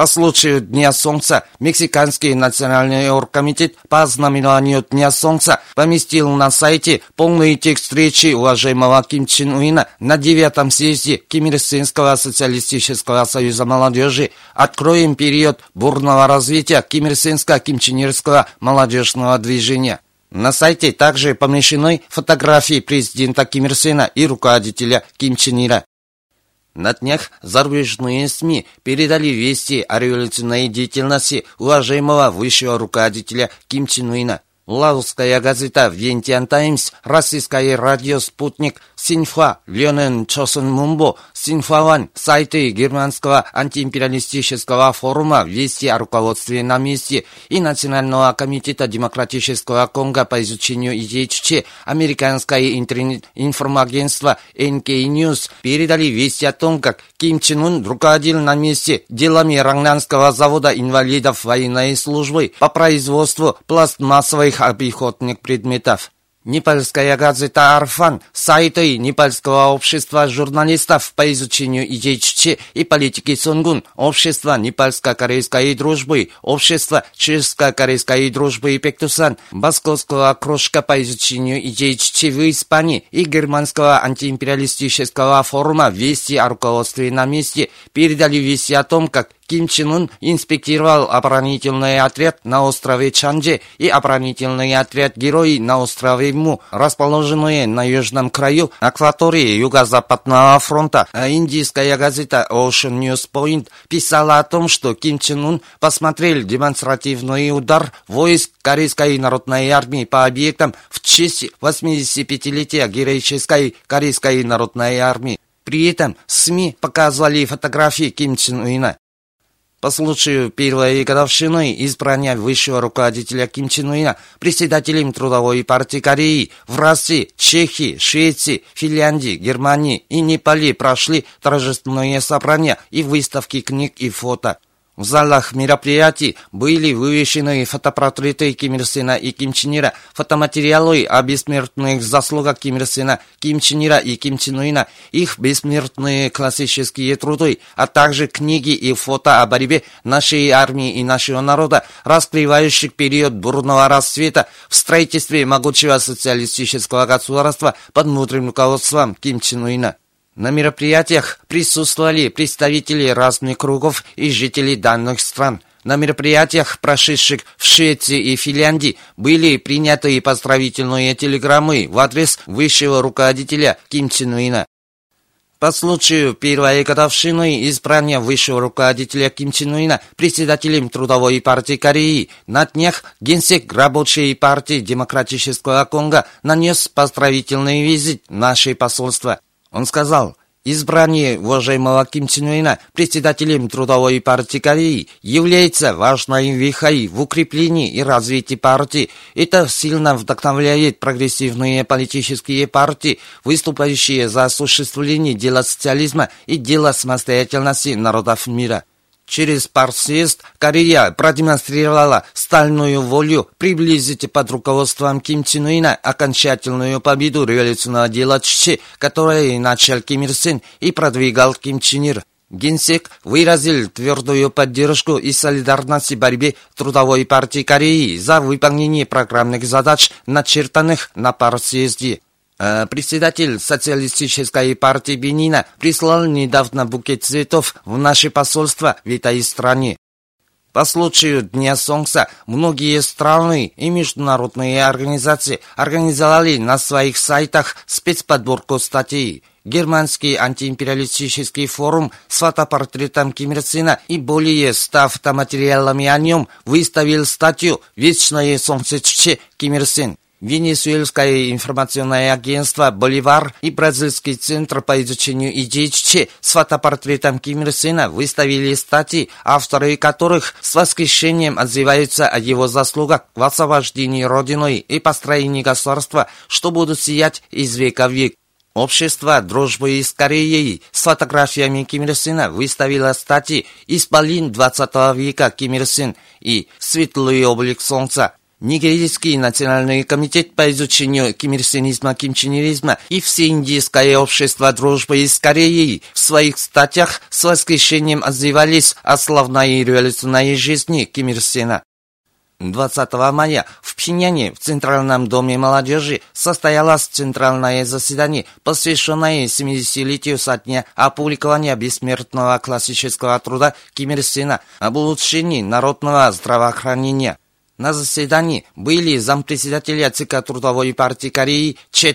По случаю Дня Солнца Мексиканский национальный оргкомитет по знаменованию Дня Солнца поместил на сайте полный текст речи уважаемого Ким Чен Уина на девятом съезде Ким Ир Сенского социалистического союза молодежи «Откроем период бурного развития Ким Ир Сенского-Ким Чен Ирского молодежного движения». На сайте также помещены фотографии президента Ким Ир Сена и руководителя Ким Чен Ира. На днях зарубежные СМИ передали вести о революционной деятельности уважаемого высшего руководителя Ким Чен Уина. Лаосская газета «Вентиан Таймс», российское радио «Спутник», Синьфа, Ленен Чосон Мумбо, Синьфаван, сайты германского антиимпериалистического форума «Вести о руководстве на месте» и Национального комитета демократического Конго по изучению идей ЧЧ, американское интернет-информагентство NK News передали вести о том, как Ким Чен Ун руководил на месте делами Рангнанского завода инвалидов военной службы по производству пластмассовых обиходных предметов. Непальская газета «Арфан», сайты Непальского общества журналистов по изучению идей ЧЧ и политики Сунгун, Общество Непальско-корейской дружбы, Общество Чешско-корейской дружбы и Пектусан, Московского кружка по изучению идей ЧЧ в Испании и Германского антиимпериалистического форума «Вести о руководстве на месте» передали вести о том, как Ким Чен Ун инспектировал оборонительный отряд на острове Чанже и оборонительный отряд Герои на острове Му, расположенные на южном краю акватории Юго-Западного фронта. А индийская газета Ocean News Point писала о том, что Ким Чен Ун посмотрел демонстративный удар войск Корейской народной армии по объектам в честь 85-летия героической Корейской народной армии. При этом СМИ показывали фотографии Ким Чен Уина. По случаю первой годовщины избрания высшего руководителя Ким Чен Уина председателем Трудовой партии Кореи в России, Чехии, Швеции, Финляндии, Германии и Непале прошли торжественные собрания и выставки книг и фото. В залах мероприятий были вывешены фотопортреты Ким Ир Сена и Ким Чен Ира, фотоматериалы о бессмертных заслугах Ким Ир Сена, Ким Чен Ира и Ким Чен Уина, их бессмертные классические труды, а также книги и фото о борьбе нашей армии и нашего народа, раскрывающих период бурного расцвета в строительстве могучего социалистического государства под мудрым руководством Ким Чен Уина. На мероприятиях присутствовали представители разных кругов и жители данных стран. На мероприятиях, прошедших в Швеции и Финляндии, были приняты поздравительные телеграммы в адрес высшего руководителя Ким Чен Уина. По случаю первой годовщины избрания высшего руководителя Ким Чен Уина председателем Трудовой партии Кореи на днях генсек рабочей партии Демократического Конго нанес поздравительный визит в наше посольство. Он сказал, избрание уважаемого Ким Чен Уина председателем Трудовой партии Кореи является важной вехой в укреплении и развитии партии. Это сильно вдохновляет прогрессивные политические партии, выступающие за осуществление дела социализма и дела самостоятельности народов мира. Через партсъезд Корея продемонстрировала стальную волю приблизить под руководством Ким Чен Уина окончательную победу революционного дела Ччи, которое начал Ким Ир Сен и продвигал Ким Чен Ир. Генсек выразил твердую поддержку и солидарность в борьбе Трудовой партии Кореи за выполнение программных задач, начертанных на партсъезде. Э, председатель социалистической партии Бенина прислал недавно букет цветов в наше посольство в этой стране. По случаю Дня Солнца многие страны и международные организации организовали на своих сайтах спецподборку статей. Германский антиимпериалистический форум с фотопортретом Ким Ир Сена и более ста фотоматериалами о нем выставил статью «Вечное солнце Ким Ир Сен». Венесуэльское информационное агентство «Боливар» и Бразильский центр по изучению идей ЧЧ с фотопортретом Ким Ир Сена выставили статьи, авторы которых с восхищением отзываются о его заслугах в освобождении Родиной и построении государства, что будут сиять из века в век. Общество дружбы с Кореей с фотографиями Ким Ир Сена выставило статьи «Исполин 20 века Ким Ир Сен» и «Светлый облик солнца». Нигерийский национальный комитет по изучению кимирсинизма, кимчинеризма и Всеиндийское общество дружбы с Кореей в своих статьях с восхищением отзывались о славной революционной жизни Ким Ир Сена. 20 мая в Пхеньяне в Центральном доме молодежи состоялось центральное заседание, посвященное 70-летию со дня опубликования бессмертного классического труда Ким Ир Сена об улучшении народного здравоохранения. На заседании были зампредседателя ЦК Трудовой партии Кореи Че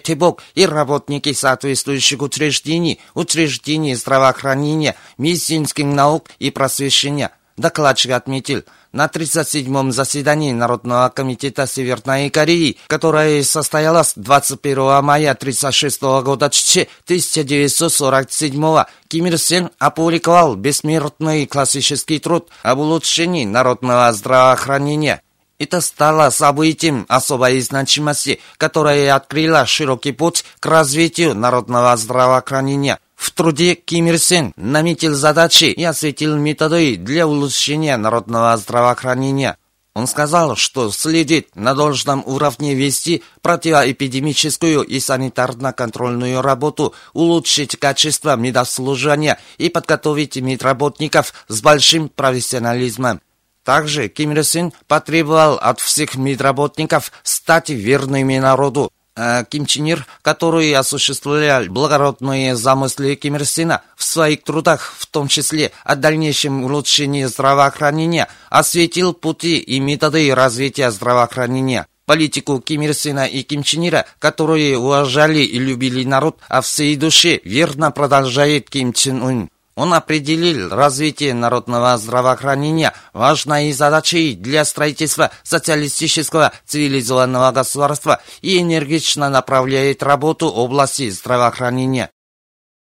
и работники соответствующих учреждений, учреждений здравоохранения, медицинских наук и просвещения. Докладчик отметил, на 37-м заседании Народного комитета Северной Кореи, которое состоялось 21 мая 1936 года 1947 Ким Ир Сен опубликовал бессмертный классический труд об улучшении народного здравоохранения. Это стало событием особой значимости, которое открыло широкий путь к развитию народного здравоохранения. В труде Ким Ир Сен наметил задачи и осветил методы для улучшения народного здравоохранения. Он сказал, что следит на должном уровне вести противоэпидемическую и санитарно-контрольную работу, улучшить качество медослужения и подготовить медработников с большим профессионализмом. Также Ким Ир Сен потребовал от всех медработников стать верными народу. А Ким Чен Ир, который осуществлял благородные замыслы Ким Ир Сена в своих трудах, в том числе о дальнейшем улучшении здравоохранения, осветил пути и методы развития здравоохранения политику Ким Ир Сена и Ким Чен Ира, которые уважали и любили народ, а всей душе верно продолжает Ким Чен Ун. Он определил развитие народного здравоохранения важной задачей для строительства социалистического цивилизованного государства и энергично направляет работу области здравоохранения.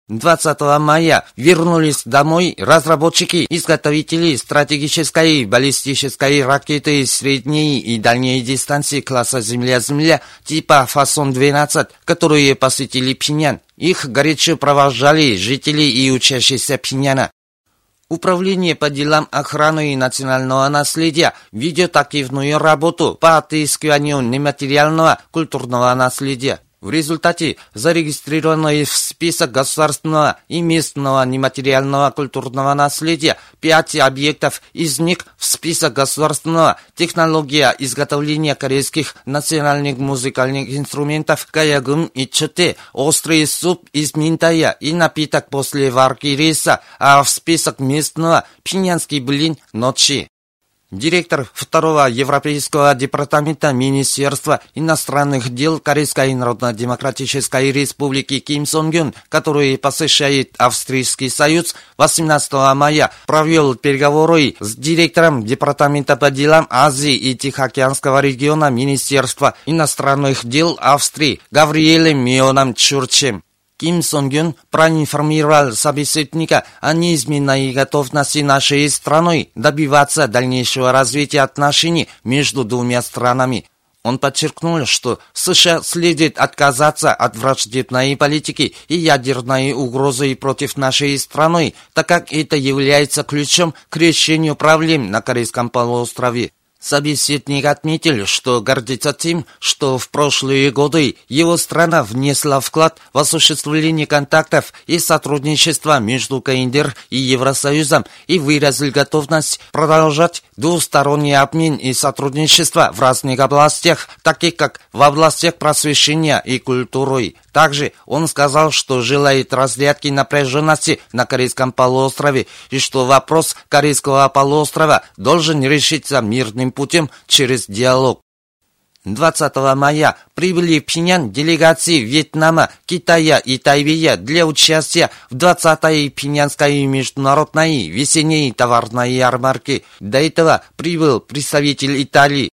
20 мая вернулись домой разработчики, изготовители стратегической баллистической ракеты средней и дальней дистанции класса Земля-Земля типа Фасон-12, которые посетили Пинян. Их горячо провожали жители и учащиеся Пиняна. Управление по делам охраны национального наследия ведет активную работу по отыскиванию нематериального культурного наследия. В результате зарегистрированы в список государственного и местного нематериального культурного наследия пять объектов, из них в список государственного технология изготовления корейских национальных музыкальных инструментов каягым и чоте, острый суп из минтая и напиток после варки риса, а в список местного пинянский блин ночи. Директор второго Европейского департамента Министерства иностранных дел Корейской Народно-Демократической Республики Ким Сон Гюн, который посещает Австрийский Союз, 18 мая провел переговоры с директором Департамента по делам Азии и Тихоокеанского региона Министерства иностранных дел Австрии Гавриэлем Мионом Чурчем. Ким Сон Гюн проинформировал собеседника о неизменной готовности нашей страны добиваться дальнейшего развития отношений между двумя странами. Он подчеркнул, что США следует отказаться от враждебной политики и ядерной угрозы против нашей страны, так как это является ключом к решению проблем на Корейском полуострове. Собеседник отметил, что гордится тем, что в прошлые годы его страна внесла вклад в осуществление контактов и сотрудничества между КНДР и Евросоюзом и выразил готовность продолжать двусторонний обмен и сотрудничество в разных областях, таких как в областях просвещения и культуры. Также он сказал, что желает разрядки напряженности на Корейском полуострове и что вопрос Корейского полуострова должен решиться мирным путем через диалог. 20 мая прибыли в Пинян делегации Вьетнама, Китая и Тайвея для участия в 20-й Пинянской международной весенней товарной ярмарке. До этого прибыл представитель Италии.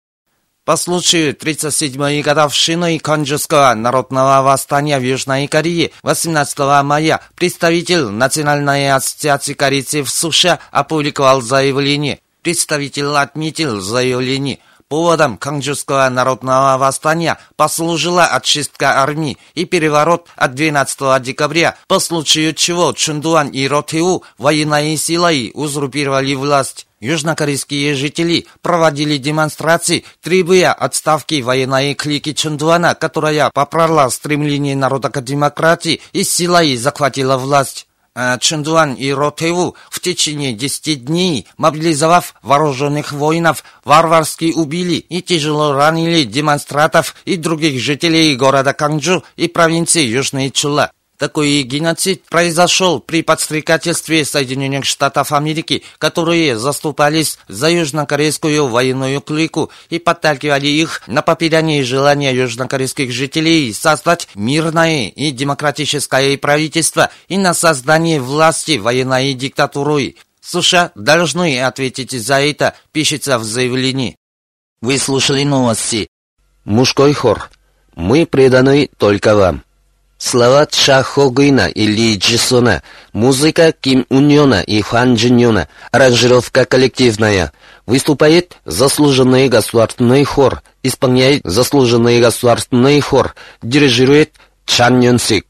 По случаю 37-й годовщины Конджского народного восстания в Южной Корее 18 мая представитель Национальной ассоциации корейцев США опубликовал заявление. Представитель отметил заявление – Поводом Канджурского народного восстания послужила очистка армии и переворот от 12 декабря, по случаю чего Чундуан и Ротеу военной силой узурпировали власть. Южнокорейские жители проводили демонстрации, требуя отставки военной клики Чундуана, которая поправила стремление народа к демократии и силой захватила власть. Э, Чундуан и Ротеву в течение 10 дней, мобилизовав вооруженных воинов, варварски убили и тяжело ранили демонстрантов и других жителей города Канджу и провинции Южный Чула. Такой геноцид произошел при подстрекательстве Соединенных Штатов Америки, которые заступались за южнокорейскую военную клику и подталкивали их на попирание желания южнокорейских жителей создать мирное и демократическое правительство и на создание власти военной диктатурой. США должны ответить за это, пишется в заявлении. Вы слушали новости. Мужской хор. Мы преданы только вам. Слова Ча Хогуина и Ли Джисона, музыка Ким Уньона и Хан Джиньона, аранжировка коллективная. Выступает заслуженный государственный хор, исполняет заслуженный государственный хор, дирижирует Чан Йонсик.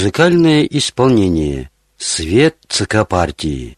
Музыкальное исполнение. Свет ЦК партии.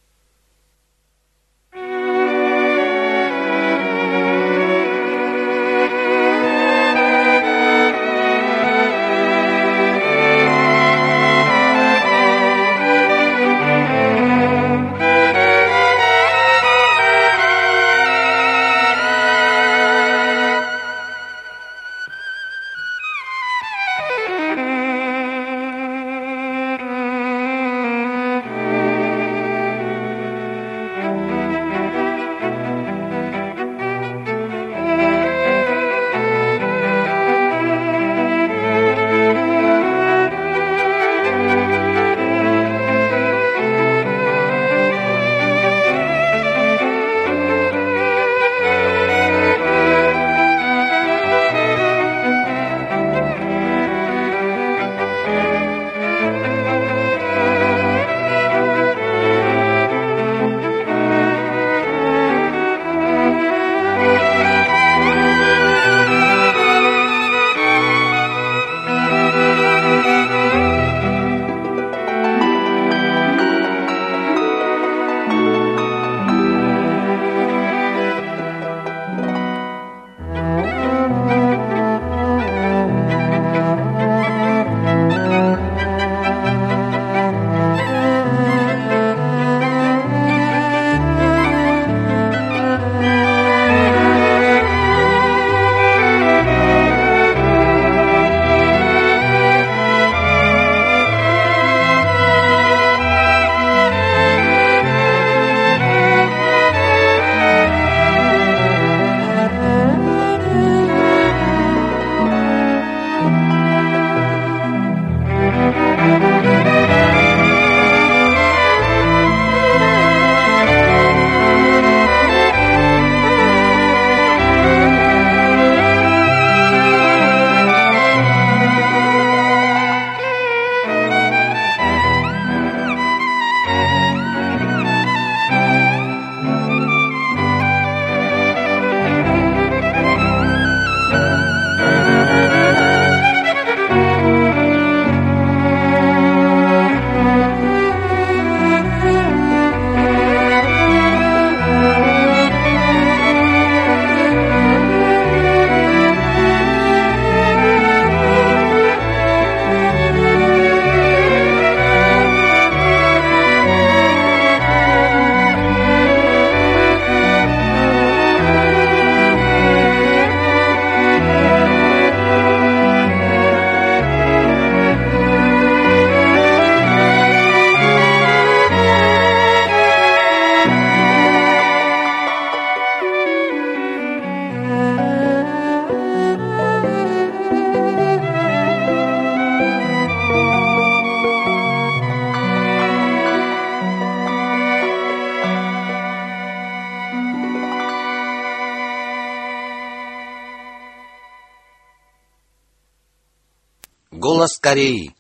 Кореи.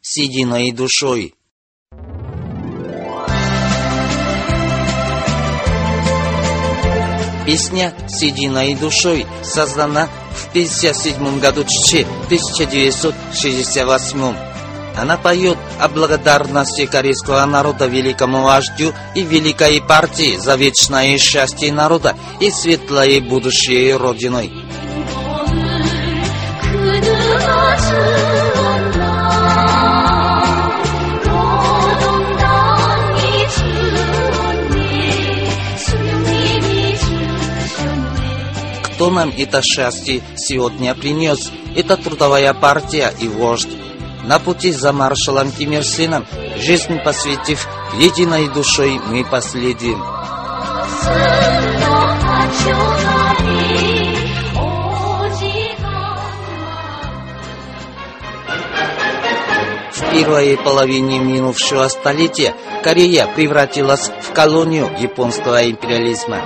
С единой душой. Песня «С единой душой» создана в 1957 году Чичи, 1968. Она поет о благодарности корейского народа великому вождю и великой партии за вечное счастье народа и светлое будущее Родиной. что нам это счастье сегодня принес. Это трудовая партия и вождь. На пути за маршалом Ким Ир Сеном, жизнь посвятив единой душой, мы последим. В первой половине минувшего столетия Корея превратилась в колонию японского империализма.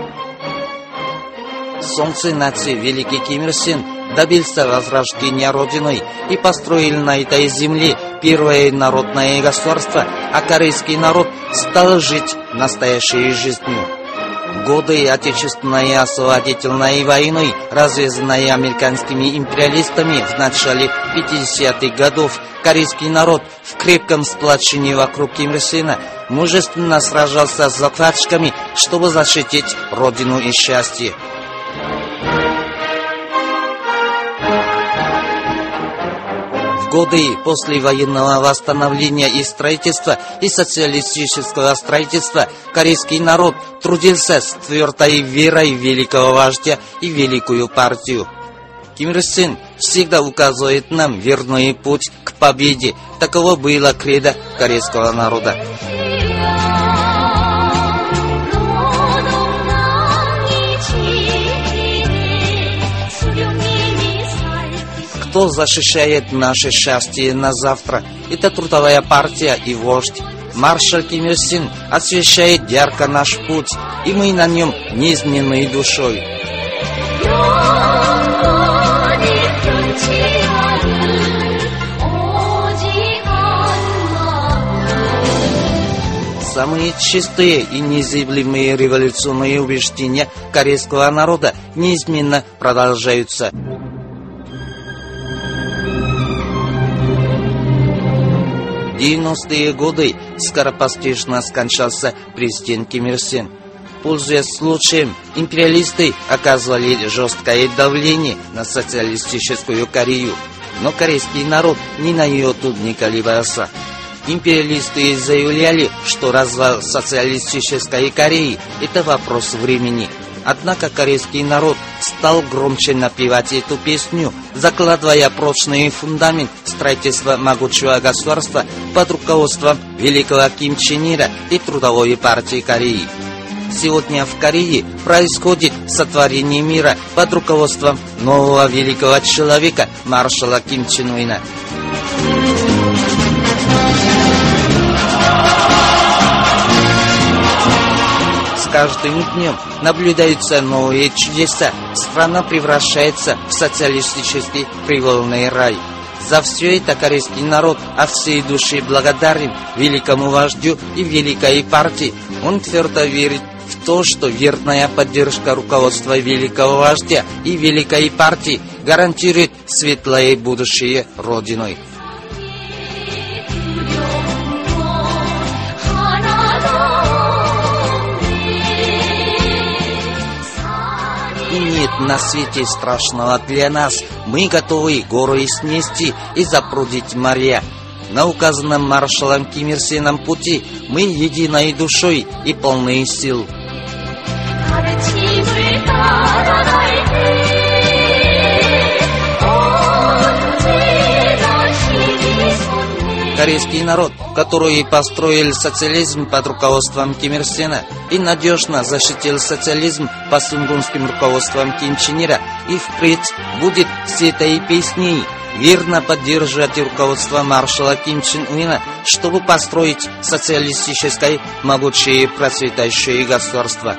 Солнце нации Великий Ким Ир Сен добился возрождения Родины и построил на этой земле первое народное государство, а корейский народ стал жить настоящей жизнью. Годы Отечественной освободительной войны, развязанной американскими империалистами в начале 50-х годов, корейский народ в крепком сплочении вокруг Ким Ир Сена мужественно сражался с захватчиками, чтобы защитить родину и счастье. Годы после военного восстановления и строительства и социалистического строительства корейский народ трудился с твердой верой великого вождя и великую партию. Ким Ир Сен всегда указывает нам верный путь к победе. Таково было кредо корейского народа. кто защищает наше счастье на завтра. Это трудовая партия и вождь. Маршал Ким Ир Син освещает ярко наш путь, и мы на нем неизменной душой. Самые чистые и незыблемые революционные убеждения корейского народа неизменно продолжаются. 90-е годы скоропостижно скончался президент Ким Ир Сен. Пользуясь случаем, империалисты оказывали жесткое давление на социалистическую Корею. Но корейский народ ни на йоту не колебался. Империалисты заявляли, что развал социалистической Кореи – это вопрос времени. Однако корейский народ стал громче напевать эту песню, закладывая прочный фундамент строительства могучего государства под руководством великого Ким Чен Ира и Трудовой партии Кореи. Сегодня в Корее происходит сотворение мира под руководством нового великого человека, маршала Ким Чен Уина. Каждым днем наблюдаются новые чудеса. Страна превращается в социалистический привольный рай. За все это корейский народ от всей души благодарен великому вождю и великой партии. Он твердо верит в то, что верная поддержка руководства великого вождя и великой партии гарантирует светлое будущее Родиной. На свете страшного для нас. Мы готовы горы снести и запрудить моря. На указанном маршалом Ким Ир Сеном пути мы единой душой и полные сил. 가 Корейский народ, который построил социализм под руководством Ким Ир Сена и надежно защитил социализм под сунгунским руководством Ким Чен Ира, и впредь будет с этой песней верно поддерживать руководство маршала Ким Чен Уина, чтобы построить социалистическое могучее процветающее государство.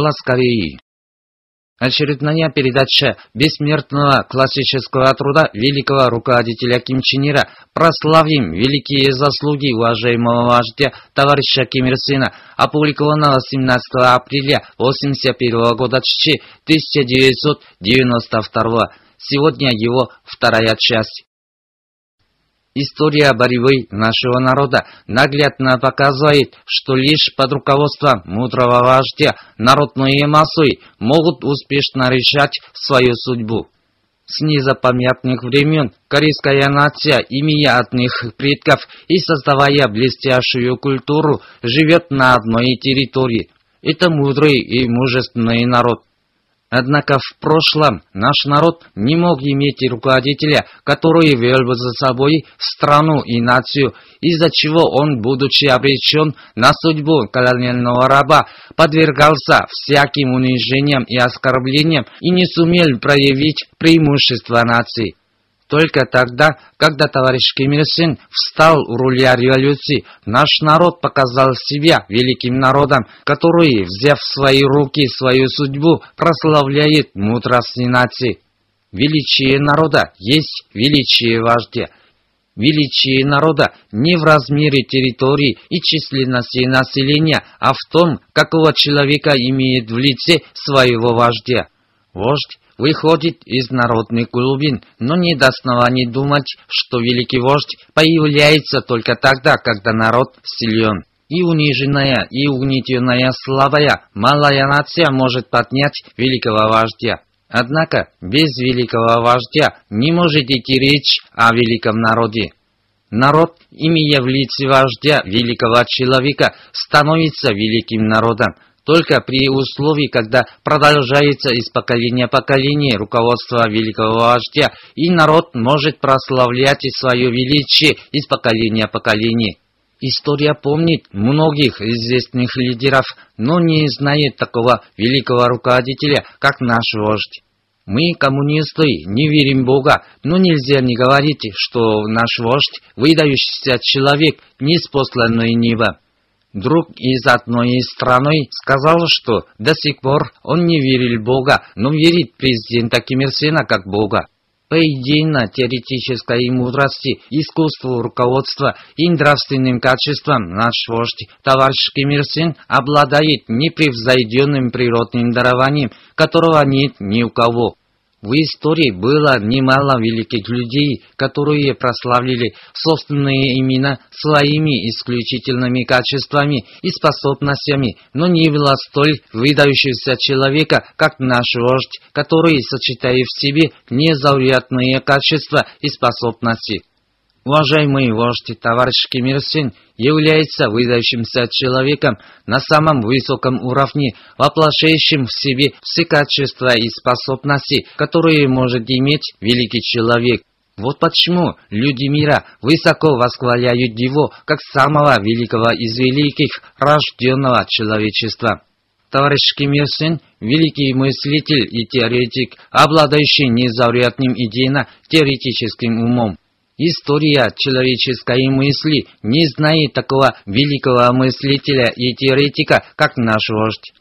Голос. Очередная передача бессмертного классического труда великого руководителя Ким Чен Ира «Прославим великие заслуги уважаемого вождя товарища Ким Ир Сена», опубликованного 17 апреля 1981 года 1992. Сегодня его вторая часть. История борьбы нашего народа наглядно показывает, что лишь под руководством мудрого вождя народные массы могут успешно решать свою судьбу. С незапамятных времен корейская нация, имея одних предков и создавая блестящую культуру, живет на одной территории. Это мудрый и мужественный народ. Однако в прошлом наш народ не мог иметь руководителя, который вел бы за собой страну и нацию, из-за чего он, будучи обречен на судьбу колониального раба, подвергался всяким унижениям и оскорблениям и не сумел проявить преимущество нации. Только тогда, когда товарищ Ким Ир Сен встал у руля революции, наш народ показал себя великим народом, который, взяв в свои руки свою судьбу, прославляет мудрость нации. Величие народа есть величие вождя. Величие народа не в размере территории и численности населения, а в том, какого человека имеет в лице своего вождя. Вождь выходит из народных глубин, но нет оснований думать, что великий вождь появляется только тогда, когда народ силен. И униженная, и угнетенная слабая, малая нация может поднять великого вождя. Однако без великого вождя не может идти речь о великом народе. Народ, имея в лице вождя великого человека, становится великим народом, только при условии, когда продолжается из поколения в руководство великого вождя, и народ может прославлять свое величие из поколения в. История помнит многих известных лидеров, но не знает такого великого руководителя, как наш вождь. Мы, коммунисты, не верим в Бога, но нельзя не говорить, что наш вождь – выдающийся человек, не спосланный неба. Друг из одной страны сказал, что до сих пор он не верил в Бога, но верит президента Ким Ир Сена как Бога. По идейно-теоретической мудрости, искусству руководства и нравственным качествам наш вождь, товарищ Ким Ир Сен, обладает непревзойденным природным дарованием, которого нет ни у кого. В истории было немало великих людей, которые прославили собственные имена своими исключительными качествами и способностями, но не было столь выдающегося человека, как наш вождь, который сочетает в себе незаурядные качества и способности. Уважаемый вождь товарищ Ким Ир Сен является выдающимся человеком на самом высоком уровне, воплощающим в себе все качества и способности, которые может иметь великий человек. Вот почему люди мира высоко восхваляют его как самого великого из великих рожденного человечества. Товарищ Ким Ир Сен – великий мыслитель и теоретик, обладающий незаурядным идейно-теоретическим умом. История человеческой мысли не знает такого великого мыслителя и теоретика, как наш вождь.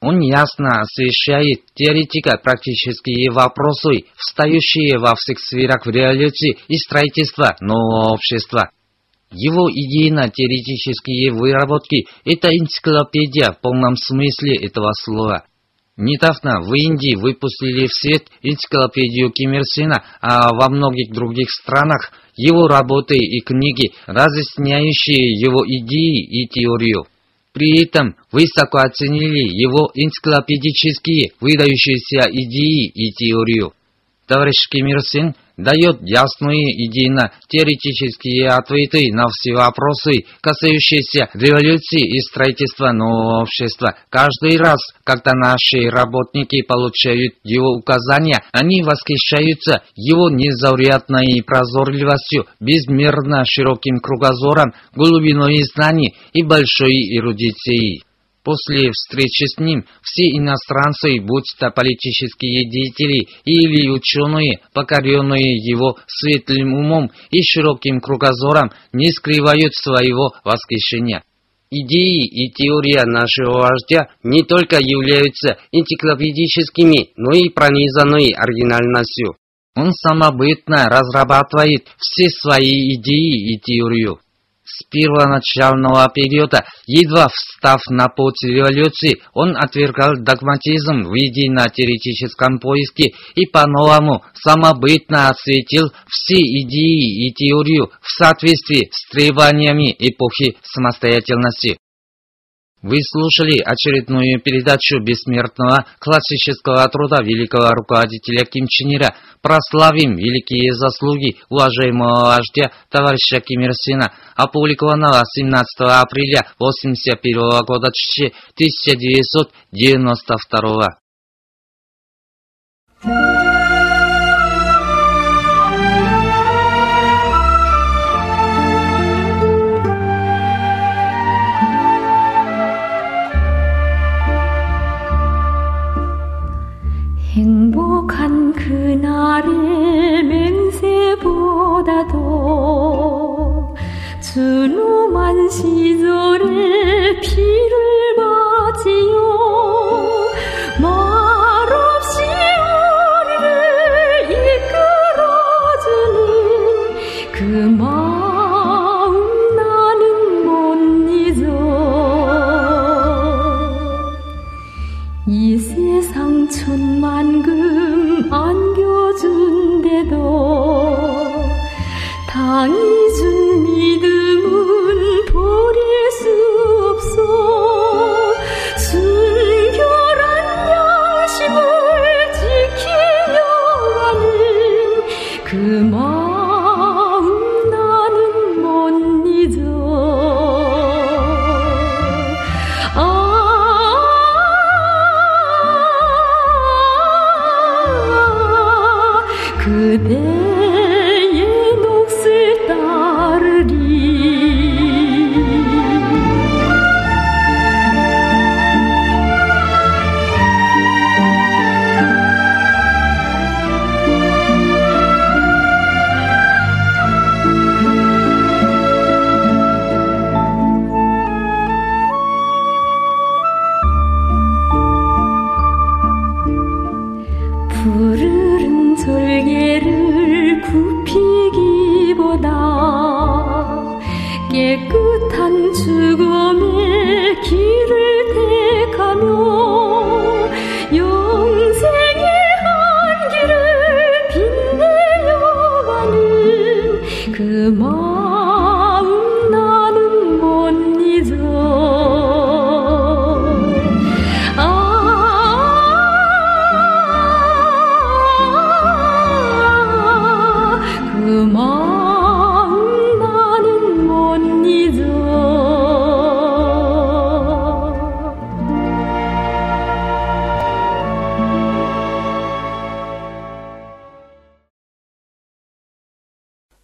Он ясно освещает теоретика практические вопросы, встающие во всех сферах реализации и строительства нового общества. Его идейно-теоретические выработки – это энциклопедия в полном смысле этого слова. Недавно в Индии выпустили в свет энциклопедию Ким Ир Сена, а во многих других странах его работы и книги, разъясняющие его идеи и теорию. При этом высоко оценили его энциклопедические выдающиеся идеи и теорию. Товарищ Ким Ир Сен дает ясные идейно-теоретические ответы на все вопросы, касающиеся революции и строительства нового общества. Каждый раз, когда наши работники получают его указания, они восхищаются его незаурядной прозорливостью, безмерно широким кругозором, глубиной знаний и большой эрудицией. После встречи с ним все иностранцы, будь то политические деятели или ученые, покоренные его светлым умом и широким кругозором, не скрывают своего восхищения. Идеи и теория нашего вождя не только являются энциклопедическими, но и пронизаны оригинальностью. Он самобытно разрабатывает все свои идеи и теорию. С первоначального периода, едва встав на путь революции, он отвергал догматизм в идейно-теоретическом поиске и по-новому самобытно осветил все идеи и теорию в соответствии с требованиями эпохи самостоятельности. Вы слушали очередную передачу бессмертного классического труда великого руководителя Ким Чен Ира. Прославим великие заслуги уважаемого вождя товарища Ким Ир Сена, опубликованного 17 апреля 1981 года 1992. 행 could there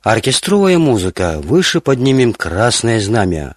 Оркестровая музыка, выше поднимем красное знамя.